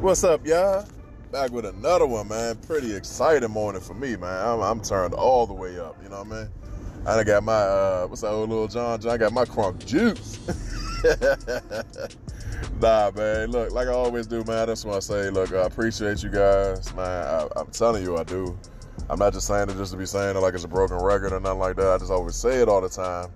What's up, y'all? Back with another one, man. Pretty exciting morning for me, man. I'm, I'm turned all the way up. You know what I mean? I got my uh, what's that old Lil Jon Jon? I got my crunk juice. nah, man. Look, like I always do, man. I just want to say, look, I appreciate you guys, man. I, I'm telling you, I do. I'm not just saying it just to be saying it like it's a broken record or nothing like that. I just always say it all the time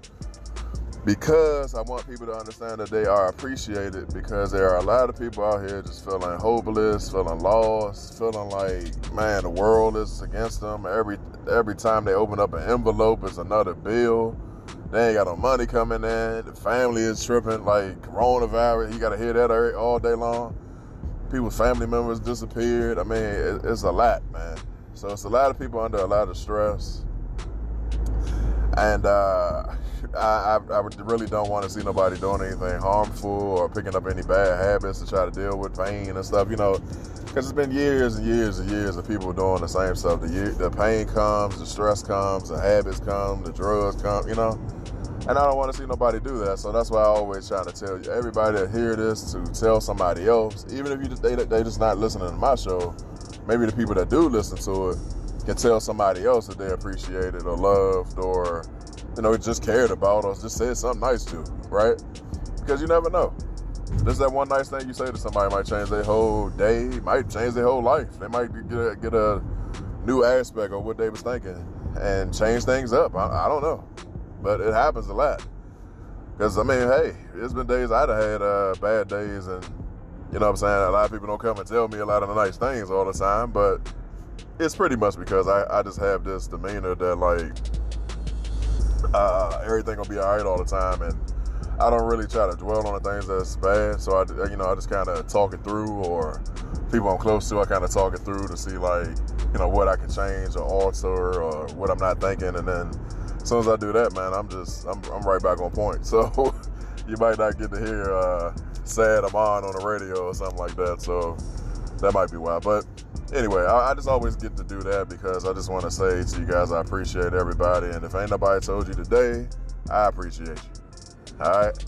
because I want people to understand that they are appreciated because there are a lot of people out here just feeling hopeless, feeling lost, feeling like man the world is against them. Every every time they open up an envelope, it's another bill. They ain't got no money coming in. The family is tripping like coronavirus. You got to hear that er, all day long. People's family members disappeared. I mean, it's a lot, man. So it's a lot of people under a lot of stress, and. uh I, I, really don't want to see nobody doing anything harmful or picking up any bad habits to try to deal with pain and stuff, you know, because it's been years and years and years of people doing the same stuff. The, year, the pain comes, the stress comes, the habits come, the drugs come, you know. And I don't want to see nobody do that. So that's why I always try to tell you, everybody that hear this to tell somebody else, even if you just, they, they just not listening to my show, maybe the people that do listen to it can tell somebody else that they appreciated or loved or you know, just cared about or just said something nice to, right? Because you never know. Just that one nice thing you say to somebody might change their whole day, might change their whole life. They might get a, get a new aspect of what they was thinking and change things up. I, I don't know, but it happens a lot. Because I mean, hey, it's been days I'd have had uh, bad days, and you know what I'm saying. A lot of people don't come and tell me a lot of the nice things all the time, but it's pretty much because I, I just have this demeanor that like uh, everything gonna be all right all the time, and I don't really try to dwell on the things that's bad. So I, you know, I just kind of talk it through, or people I'm close to, I kind of talk it through to see like, you know, what I can change or alter, or what I'm not thinking, and then as soon as I do that, man, I'm just, I'm, I'm right back on point. So you might not get to hear uh, "Sad I'm on" on the radio or something like that. So that might be why, but anyway, I, I, just always get to do that because I just want to say to you guys, I appreciate everybody. And if ain't nobody told you today, I appreciate you. All right.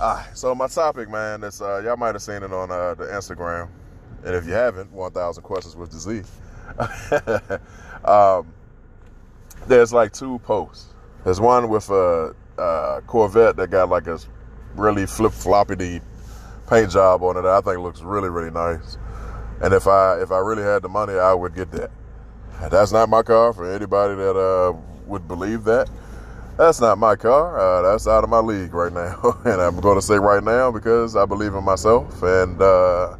All right. So my topic, man, that's uh, y'all might have seen it on uh, the Instagram, and if you haven't, 1,000 questions with the Z. um, there's like two posts. There's one with a, a Corvette that got like a really flip floppity paint job on it. I think looks really really nice. And if I if I really had the money, I would get that. That's not my car for anybody that uh, would believe that. That's not my car. Uh, that's out of my league right now. and I'm going to say right now because I believe in myself and uh,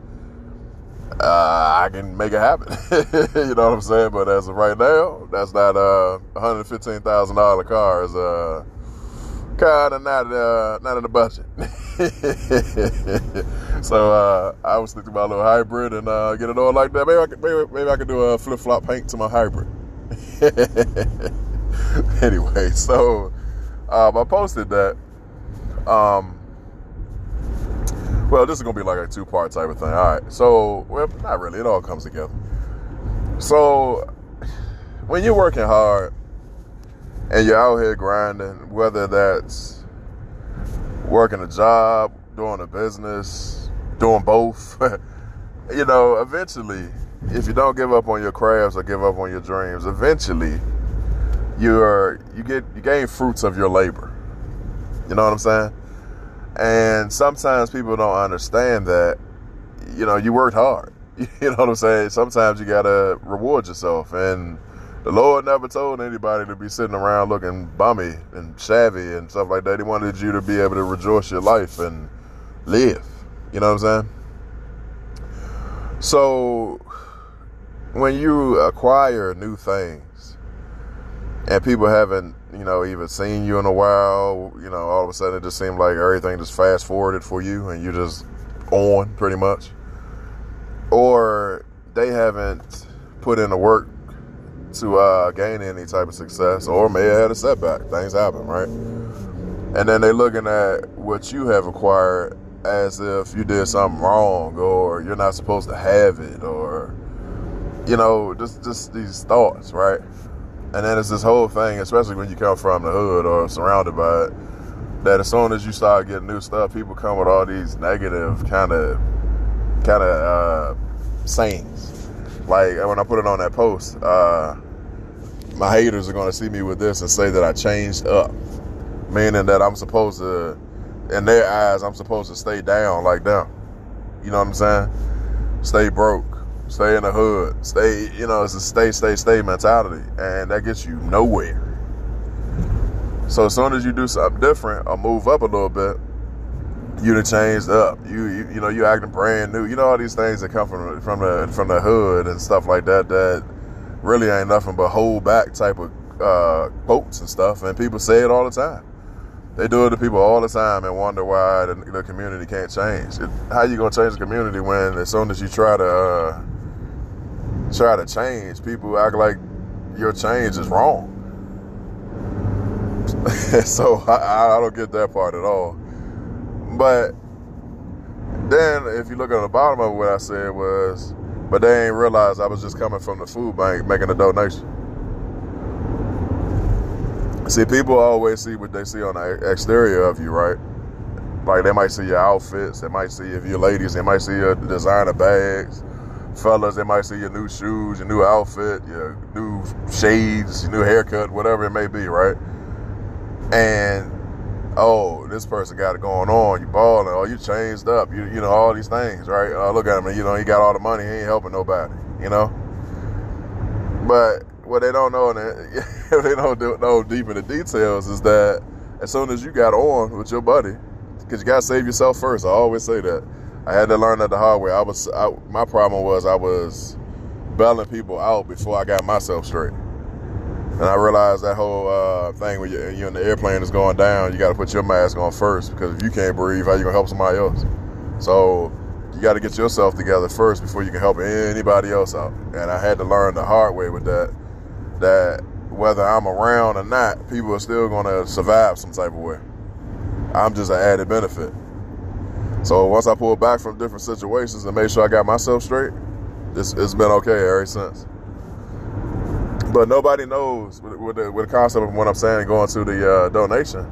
uh I can make it happen. you know what I'm saying? But as of right now, that's not a $115,000 car. Is uh, kind of not uh, not in the budget. so uh, I was thinking about a little hybrid and uh, get it on like that. Maybe I could, maybe, maybe I could do a flip flop paint to my hybrid. anyway, so um, I posted that. Um, well, this is gonna be like a two part type of thing. All right, so well, not really. It all comes together. So when you're working hard and you're out here grinding, whether that's working a job, doing a business, doing both, you know, eventually, if you don't give up on your crafts or give up on your dreams, eventually you're you get you gain fruits of your labor. You know what I'm saying? And sometimes people don't understand that, you know, you worked hard. You know what I'm saying? Sometimes you gotta reward yourself and the Lord never told anybody to be sitting around looking bummy and shabby and stuff like that. He wanted you to be able to rejoice your life and live. You know what I'm saying? So when you acquire new things and people haven't, you know, even seen you in a while, you know, all of a sudden it just seemed like everything just fast forwarded for you and you're just on pretty much. Or they haven't put in the work to uh, gain any type of success or may have had a setback. Things happen, right? And then they're looking at what you have acquired as if you did something wrong or you're not supposed to have it or, you know, just, just these thoughts, right? And then it's this whole thing, especially when you come from the hood or surrounded by it, that as soon as you start getting new stuff, people come with all these negative kind of kind of uh, sayings. Like when I put it on that post, uh, my haters are gonna see me with this and say that I changed up, meaning that I'm supposed to, in their eyes, I'm supposed to stay down like them. You know what I'm saying? Stay broke, stay in the hood, stay. You know, it's a stay, stay, stay mentality, and that gets you nowhere. So as soon as you do something different or move up a little bit, you done changed up. You, you you know you acting brand new. You know all these things that come from from the from the hood and stuff like that that really ain't nothing but hold back type of uh, quotes and stuff. And people say it all the time. They do it to people all the time and wonder why the, the community can't change. It, how you gonna change the community when as soon as you try to uh, try to change, people act like your change is wrong. so I, I don't get that part at all. But then if you look at the bottom of what I said was, but they ain't realize I was just coming from the food bank making a donation. See, people always see what they see on the exterior of you, right? Like they might see your outfits, they might see if you're ladies, they might see your designer bags. Fellas, they might see your new shoes, your new outfit, your new shades, your new haircut, whatever it may be, right? And oh, this person got it going on. You balling. Oh, you changed up. You you know all these things, right? Uh, look at him. You know he got all the money. He ain't helping nobody. You know. But what they don't know, and they don't know deep in the details, is that as soon as you got on with your buddy, because you gotta save yourself first. I always say that. I had to learn that the hard way. I was I, my problem was I was bailing people out before I got myself straight. And I realized that whole uh, thing when you're, you're in the airplane is going down, you got to put your mask on first because if you can't breathe, how you gonna help somebody else? So you got to get yourself together first before you can help anybody else out. And I had to learn the hard way with that. That whether I'm around or not, people are still gonna survive some type of way. I'm just an added benefit. So once I pulled back from different situations and made sure I got myself straight, it's, it's been okay ever since. But nobody knows with, the, with the concept of what I'm saying going to the uh, donation.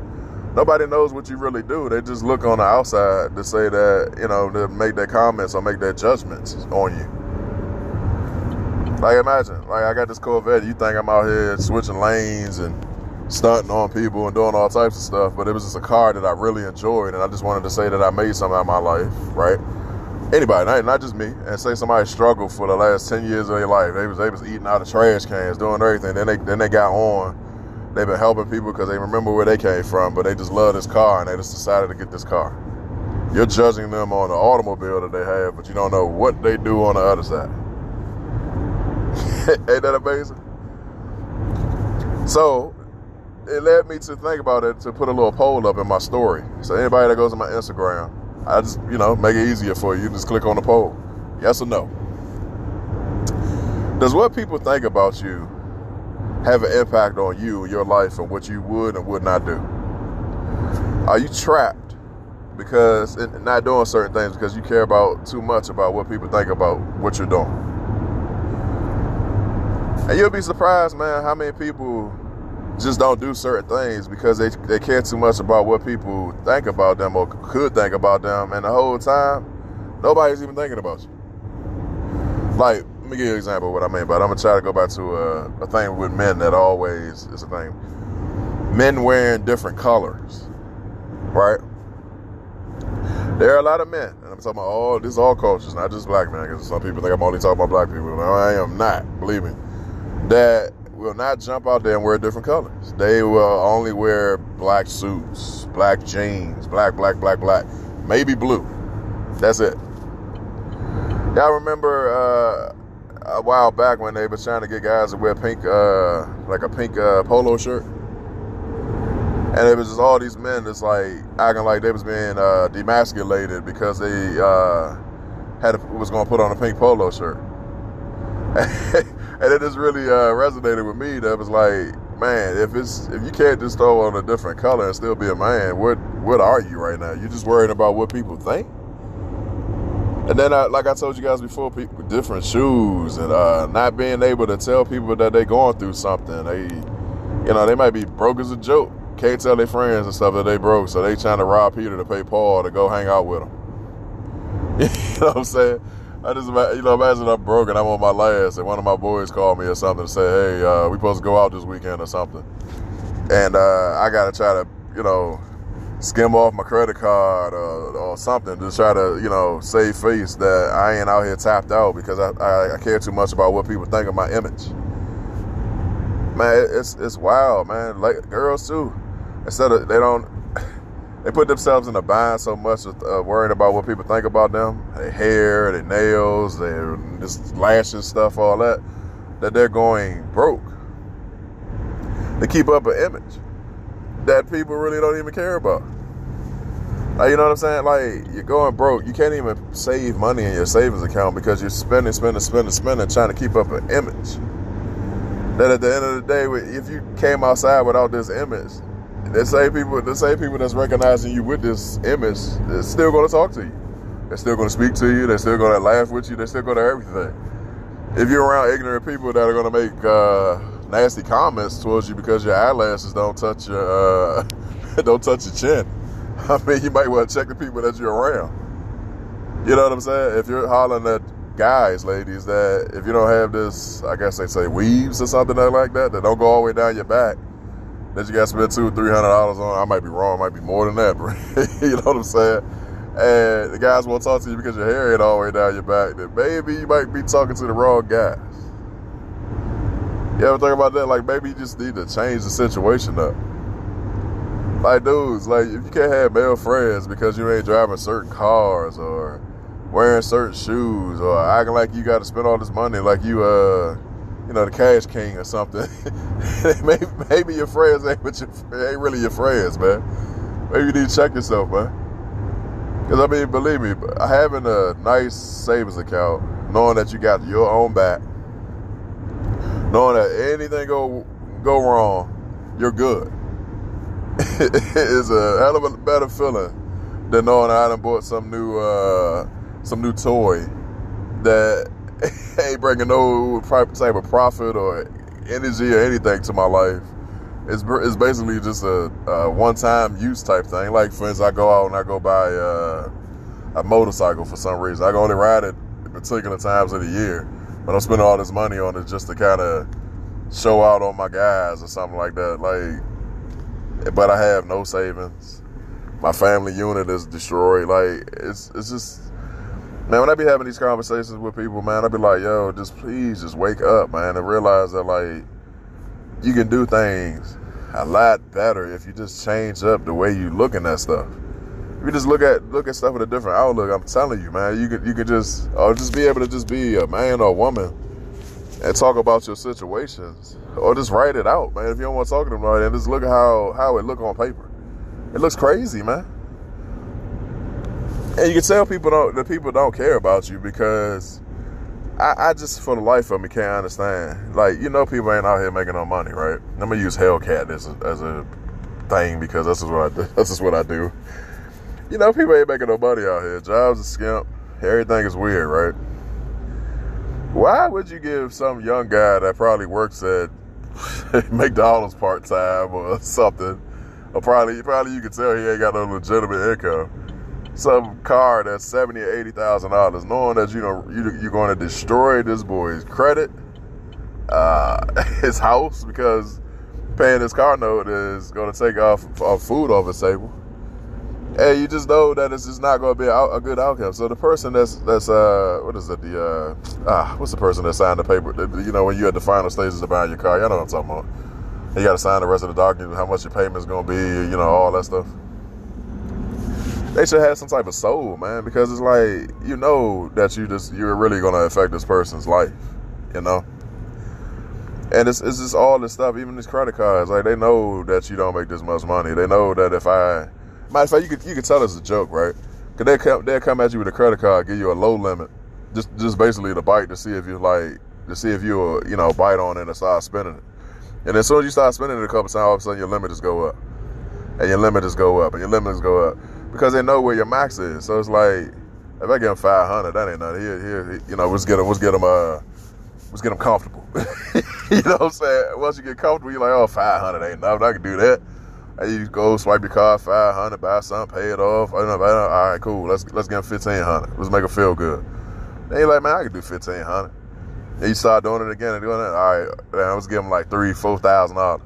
Nobody knows what you really do. They just look on the outside to say that you know to make their comments or make their judgments on you. Like imagine, like I got this Corvette. You think I'm out here switching lanes and stunting on people and doing all types of stuff, but it was just a car that I really enjoyed, and I just wanted to say that I made something out of my life, right? Anybody, not, not just me, and say somebody struggled for the last ten years of their life. They was they was eating out of trash cans, doing everything. Then they then they got on. They've been helping people because they remember where they came from, but they just love this car and they just decided to get this car. You're judging them on the automobile that they have, but you don't know what they do on the other side. Ain't that amazing? So it led me to think about it to put a little poll up in my story. So anybody that goes to my Instagram, I just, you know, make it easier for you. Just click on the poll. Yes or no? Does what people think about you have an impact on you, your life, and what you would and would not do? Are you trapped because not doing certain things because you care about too much about what people think about what you're doing? And you'll be surprised, man, how many people just don't do certain things because they, they care too much about what people think about them or could think about them. And the whole time, nobody's even thinking about you. Like, let me give you an example of what I mean by it. I'm going to try to go back to a, a thing with men that always is a thing. Men wearing different colors, right? There are a lot of men, and I'm talking about all, this is all cultures, not just black men, because some people think I'm only talking about black people. No, I am not, believe me. That will not jump out there and wear different colors. They will only wear black suits, black jeans, black, black, black, black, maybe blue. That's it. Y'all remember uh, a while back when they was trying to get guys to wear pink, uh, like a pink uh, polo shirt, and it was just all these men that's like acting like they was being uh, demasculated because they uh, had a, was going to put on a pink polo shirt. and it just really uh, resonated with me. That was like, man, if it's if you can't just throw on a different color and still be a man, what what are you right now? You're just worried about what people think. And then, I, like I told you guys before, people different shoes and uh, not being able to tell people that they going through something. They, you know, they might be broke as a joke. Can't tell their friends and stuff that they broke, so they trying to rob Peter to pay Paul to go hang out with them. You know what I'm saying? I just, you know, imagine I'm broke and I'm on my last, and one of my boys called me or something to say, "Hey, uh, we supposed to go out this weekend or something," and uh, I gotta try to, you know, skim off my credit card or, or, something to try to, you know, save face that I ain't out here tapped out because I, I, I care too much about what people think of my image. Man, it's it's wild, man. Like girls too, instead of they don't they put themselves in a bind so much with uh, worrying about what people think about them, their hair, their nails, their just lashes, stuff, all that, that they're going broke. to keep up an image that people really don't even care about. Like, you know what I'm saying? Like, you're going broke. You can't even save money in your savings account because you're spending, spending, spending, spending, trying to keep up an image. That at the end of the day, if you came outside without this image, the same people, the same people that's recognizing you with this image, is still going to talk to you. They're still going to speak to you. They're still going to laugh with you. They're still going to everything. If you're around ignorant people that are going to make uh, nasty comments towards you because your eyelashes don't touch your uh, don't touch your chin, I mean, you might want to check the people that you're around. You know what I'm saying? If you're hollering at guys, ladies, that if you don't have this, I guess they say weaves or something like that, that don't go all the way down your back that you got to spend two three hundred dollars on. I might be wrong, might be more than that, you know what I'm saying? And the guys won't talk to you because your hair ain't all the way down your back. Then maybe you might be talking to the wrong guys. You ever think about that? Like maybe you just need to change the situation up. Like dudes, like if you can't have male friends because you ain't driving certain cars or wearing certain shoes or acting like you got to spend all this money like you uh you know, the Cash King or something. maybe, your friends ain't, your, ain't really your friends, man. Maybe you need to check yourself, man. Because, I mean, believe me, having a nice savings account, knowing that you got your own back, knowing that anything go go wrong, you're good. it's a hell of a better feeling than knowing I done bought some new uh, some new toy that ain't bringing no type of profit or energy or anything to my life. It's, it's basically just a, a one-time use type thing. Like, for instance, I go out and I go buy uh, a motorcycle for some reason. I can only ride it particular times of the year, but I'm spending all this money on it just to kind of show out on my guys or something like that. Like, but I have no savings. My family unit is destroyed. Like, it's it's just man, when I be having these conversations with people, man, I be like, yo, just please just wake up, man, and realize that like you can do things a lot better if you just change up the way you looking at stuff. If you just look at look at stuff with a different outlook, I'm telling you, man, you could you could just or just be able to just be a man or a woman and talk about your situations. Or just write it out, man. If you don't want to talk to them it, just look at how how it look on paper. It looks crazy, man. And you can tell people don't the people don't care about you because I, I, just for the life of me can't understand. Like you know, people ain't out here making no money, right? I'm gonna use Hellcat as a, as a thing because this is what I do. What I do. You know, people ain't making no money out here. Jobs are skimp. Everything is weird, right? Why would you give some young guy that probably works at McDonald's part time or something, or probably probably you could tell he ain't got no legitimate income some car that's seventy or eighty thousand dollars, knowing that you know you, you're going to destroy this boy's credit, uh, his house because paying his car note is going to take off, off food off his table. Hey, you just know that it's just not going to be a, good outcome. So the person that's that's uh what is it the uh ah what's the person that signed the paper? You know when you're at the final stages of buying your car, y'all know what I'm talking about. You got to sign the rest of the documents, how much your payment's going to be, you know all that stuff they should have some type of soul, man, because it's like you know that you just you're really gonna affect this person's life, you know. And it's it's just all this stuff, even these credit cards. Like they know that you don't make this much money. They know that if I, matter of fact, you could you could tell it's a joke, right? Cause they come they come at you with a credit card, give you a low limit, just just basically to bite to see if you like to see if you you know bite on it and start spending it. And as soon as you start spending it a couple times, all of a sudden your limit just go up, and your limit just go up, and your limits go up because they know where your max is. So it's like, if I give him 500, that ain't nothing. Here, here, you know, let's get him, let's get him, uh, let's get him comfortable. you know what I'm saying? Once you get comfortable, you're like, oh, 500 ain't nothing. I can do that. Hey, you go swipe your card, five hundred, buy something, pay it off. I don't know, all right, cool. Let's let's get fifteen hundred. Let's make it feel good. Then you like, man, I can do fifteen hundred. And you start doing it again and doing it. All right, then I was giving like three, four thousand dollars.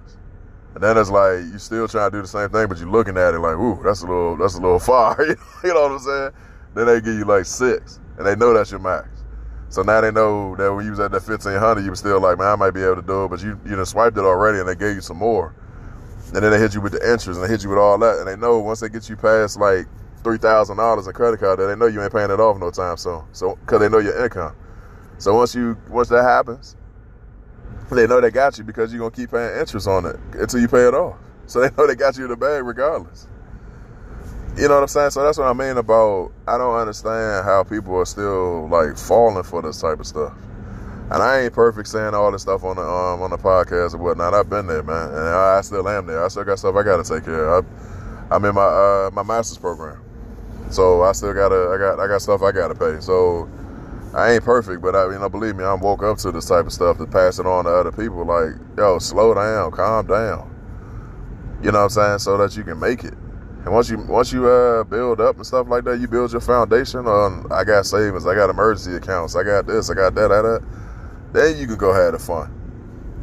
And then it's like you still trying to do the same thing, but you're looking at it like, ooh, that's a little, that's a little far. you know what I'm saying? Then they give you like six, and they know that's your max. So now they know that when you was at that 1500, you were still like, man, I might be able to do it, but you you done swiped it already, and they gave you some more. And then they hit you with the interest, and they hit you with all that, and they know once they get you past like three thousand dollars in credit card, that they know you ain't paying it off no time soon. So because they know your income. So once you once that happens, they know they got you because you're gonna keep paying interest on it until you pay it off. So they know they got you in the bag regardless. You know what I'm saying? So that's what I mean about I don't understand how people are still like falling for this type of stuff. And I ain't perfect saying all this stuff on the um, on the podcast and whatnot. I've been there, man, and I still am there. I still got stuff I gotta take care of. I, am in my uh, my master's program, so I still gotta I got I got stuff I gotta pay. So I ain't perfect, but I you know believe me, I'm woke up to this type of stuff to pass it on to other people. Like yo, slow down, calm down. You know what I'm saying? So that you can make it. And once you once you uh, build up and stuff like that, you build your foundation on. I got savings, I got emergency accounts, I got this, I got that, that, that. Then you can go have the fun.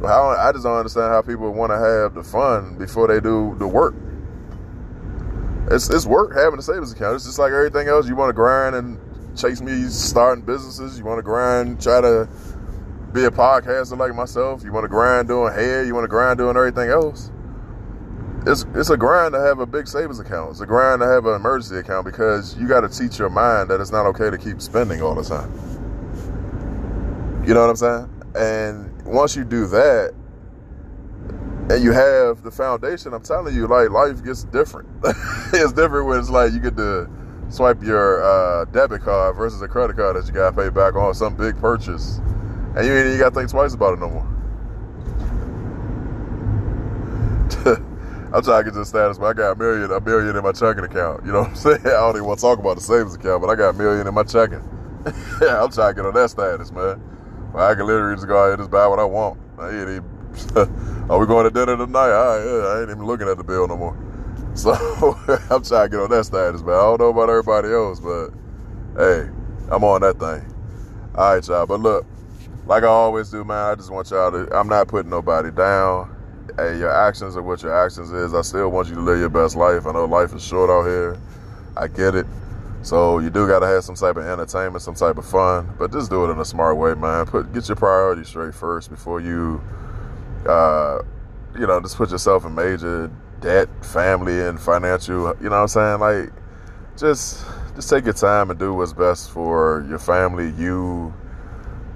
How I just don't understand how people want to have the fun before they do the work. It's it's work having a savings account. It's just like everything else. You want to grind and chase me starting businesses. You want to grind, try to be a podcaster like myself. You want to grind doing hair. You want to grind doing everything else it's it's a grind to have a big savings account. It's a grind to have an emergency account because you got to teach your mind that it's not okay to keep spending all the time. You know what I'm saying? And once you do that, and you have the foundation, I'm telling you, like life gets different. it's different when it's like you get to swipe your uh, debit card versus a credit card that you got to pay back on some big purchase, and you ain't even got to think twice about it no more. I'm trying to get to the status but I got a million, a million in my checking account. You know what I'm saying? I don't even want to talk about the savings account, but I got a million in my checking. yeah, I'm trying to get on that status, man. I can literally just go out here and just buy what I want. I ain't even, are we going to dinner tonight? I ain't even looking at the bill no more. So I'm trying to get on that status, man. I don't know about everybody else, but hey, I'm on that thing. All right, y'all. But look, like I always do, man, I just want y'all to, I'm not putting nobody down hey, your actions are what your actions is. I still want you to live your best life. I know life is short out here. I get it. So you do gotta have some type of entertainment, some type of fun, but just do it in a smart way, man. Put get your priorities straight first before you, uh, you know, just put yourself in major debt, family, and financial. You know what I'm saying? Like, just just take your time and do what's best for your family, you,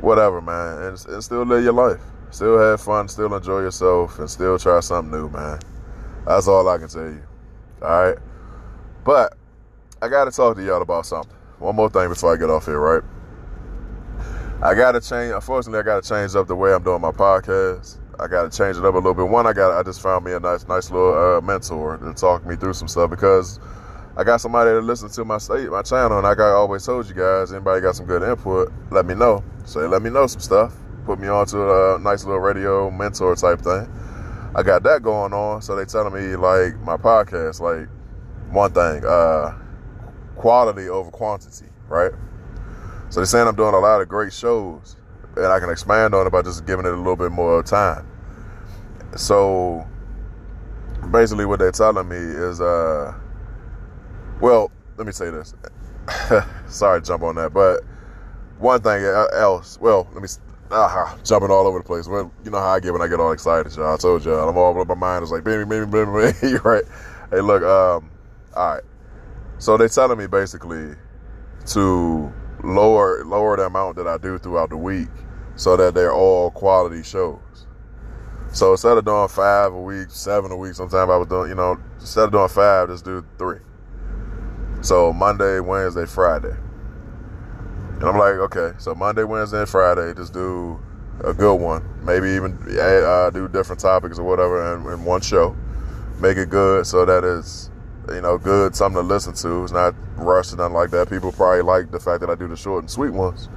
whatever, man, and, and still live your life still have fun, still enjoy yourself, and still try something new, man. That's all I can tell you. All right. But I got to talk to y'all about something. One more thing before I get off here, right? I got to change. Unfortunately, I got to change up the way I'm doing my podcast. I got to change it up a little bit. One, I got I just found me a nice, nice little uh, mentor to talk me through some stuff because I got somebody to listen to my state, my channel, and like I always told you guys, anybody got some good input, let me know. So let me know some stuff put me onto a nice little radio mentor type thing. I got that going on. So they telling me like my podcast, like one thing, uh, quality over quantity, right? So they're saying I'm doing a lot of great shows and I can expand on it by just giving it a little bit more time. So basically what they're telling me is uh well, let me say this. Sorry to jump on that, but one thing else, well, let me uh, jumping all over the place. Well, you know how I get when I get all excited, y'all. I told y'all, I'm all up my mind is like, baby, baby, baby, baby. right? Hey, look, um, all right. So they're telling me basically to lower lower the amount that I do throughout the week, so that they're all quality shows. So instead of doing five a week, seven a week, sometimes I was doing, you know, instead of doing five, just do three. So Monday, Wednesday, Friday. And I'm like, okay, so Monday, Wednesday, and Friday, just do a good one. Maybe even uh, do different topics or whatever in, in, one show. Make it good so that it's, you know, good, something to listen to. It's not rushed or nothing like that. People probably like the fact that I do the short and sweet ones.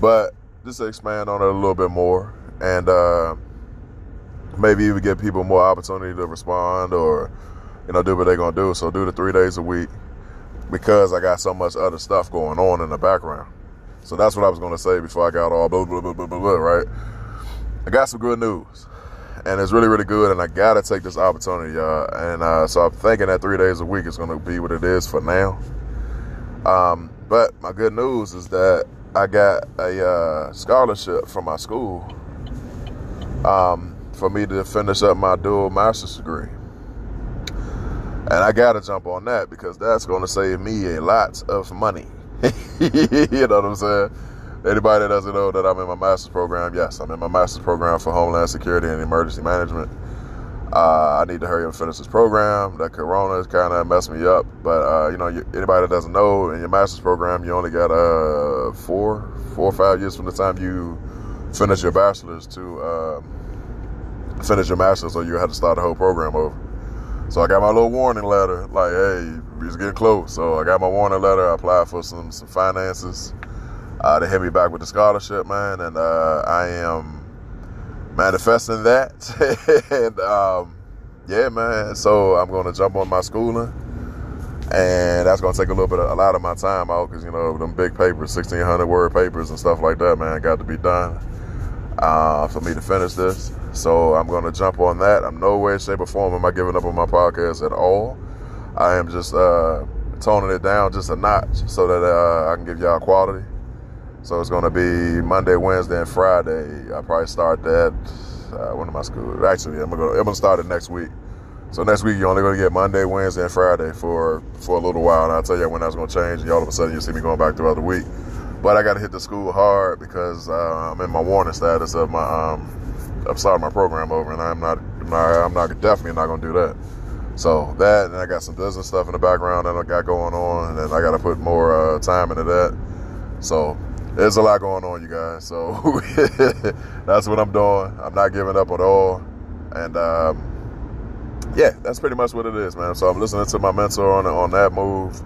But just to expand on it a little bit more and uh, maybe even give people more opportunity to respond or you know, do what they're gonna do. So do the three days a week because I got so much other stuff going on in the background. So that's what I was gonna say before I got all blah blah blah blah blah, blah right? I got some good news. And it's really, really good, and I gotta take this opportunity, y'all. And uh, so I'm thinking that three days a week is gonna be what it is for now. Um, but my good news is that I got a uh, scholarship from my school um, for me to finish up my dual master's degree. And I got to jump on that because that's to save me a lot of money. you know what I'm saying? Anybody that doesn't know that I'm in my master's program, yes, I'm in my master's program for Homeland Security and Emergency Management. Uh, I need to hurry up and finish this program. That Corona kind of messed me up, but uh, you know, you, anybody that doesn't know, in your master's program, you only got uh, four, four or five years from the time you finish your bachelor's to um, finish your master's, or you had to start the whole program over. So I got my little warning letter, like, hey, it's getting close. So I got my warning letter. I applied for some some finances. Uh, they hit me back with the scholarship, man, and uh, I am manifesting that. and um, yeah, man. So I'm going to jump on my schooling, and that's going to take a little bit, of, a lot of my time out because you know them big papers, 1600 word papers and stuff like that, man, got to be done uh, for me to finish this. So I'm going to jump on that. I'm no way, shape, or form am I giving up on my podcast at all. I am just uh, toning it down just a notch so that uh, I can give y'all quality. So it's going to be Monday, Wednesday, and Friday. I probably start that. Uh, when am I school? Actually, I'm gonna I'm gonna start it next week. So next week you're only gonna get Monday, Wednesday, and Friday for for a little while, and I'll tell you when that's gonna change. And all of a sudden you see me going back throughout the week. But I got to hit the school hard because uh, I'm in my warning status of my um, of starting my program over, and I'm not, I'm not, I'm not definitely not gonna do that. So that, and I got some business stuff in the background that I got going on, and I got to put more uh, time into that. So there's a lot going on, you guys. So that's what I'm doing. I'm not giving up at all, and um, yeah, that's pretty much what it is, man. So I'm listening to my mentor on on that move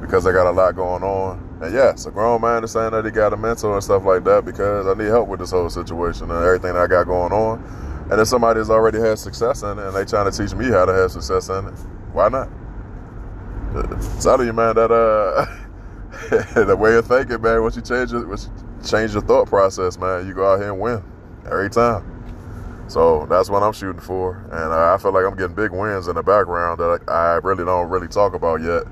because I got a lot going on. And yes, a grown man is saying that he got a mentor and stuff like that because I need help with this whole situation and everything I got going on. And if somebody has already had success in it and they trying to teach me how to have success in it, why not? Telling you, man, that uh the way of thinking, man, once you change your once you change your thought process, man, you go out here and win every time. So that's what I'm shooting for, and I feel like I'm getting big wins in the background that I really don't really talk about yet,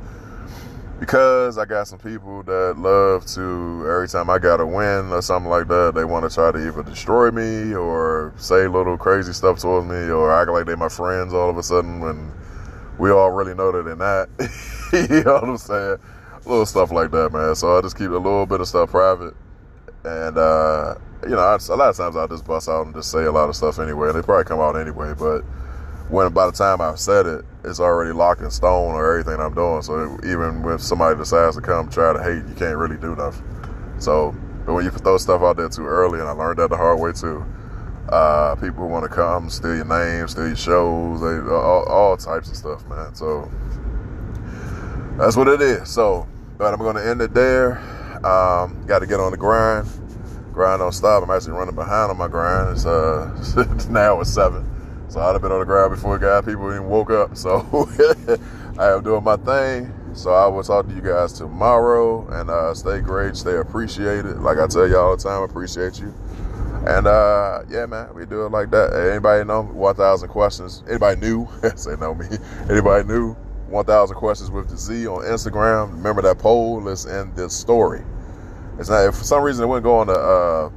because I got some people that love to every time I got a win or something like that, they want to try to either destroy me or say little crazy stuff towards me or act like they're my friends all of a sudden when we all really know that they're not. you know what I'm saying? Little stuff like that, man. So I just keep a little bit of stuff private, and uh, you know, I, a lot of times I just bust out and just say a lot of stuff anyway. And they probably come out anyway, but when by the time I've said it, it's already locked in stone or everything I'm doing. So even if somebody decides to come try to hate, you can't really do nothing. So, but when you throw stuff out there too early, and I learned that the hard way too. Uh, people want to come, steal your name, steal your shows, they all, all types of stuff, man. So that's what it is. So but I'm going to end it there. Um, Got to get on the grind. Grind don't stop. I'm actually running behind on my grind. It's uh now it's seven, so I'd have been on the ground before God people even woke up. So I am doing my thing. So I will talk to you guys tomorrow, and uh, stay great, stay appreciated. Like I tell you all the time, appreciate you. And uh, yeah, man, we do it like that. Anybody know 1,000 questions? Anybody new? Say no me. Anybody new? 1000 questions with the Z on Instagram. Remember that poll is in this story. It's not, if for some reason it wouldn't go on the, uh,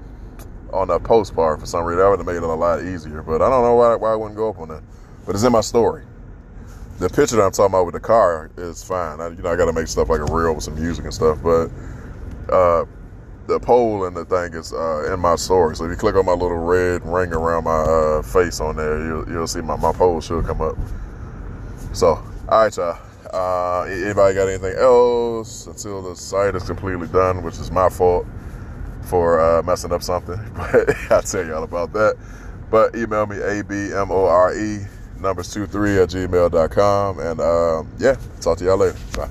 on the post part for some reason, that would have made it a lot easier. But I don't know why, why it wouldn't go up on that. But it's in my story. The picture that I'm talking about with the car is fine. I, you know, I got to make stuff like a reel with some music and stuff. But, uh, the poll and the thing is uh, in my story. So if you click on my little red ring around my uh, face on there, you'll, you'll see my, my poll should come up. So all right, y'all. Uh, anybody got anything else until the site is completely done, which is my fault for uh, messing up something. But I'll tell y'all about that. But email me, abmore numbers 23 at gmail.com. And um, yeah, talk to y'all later. Bye.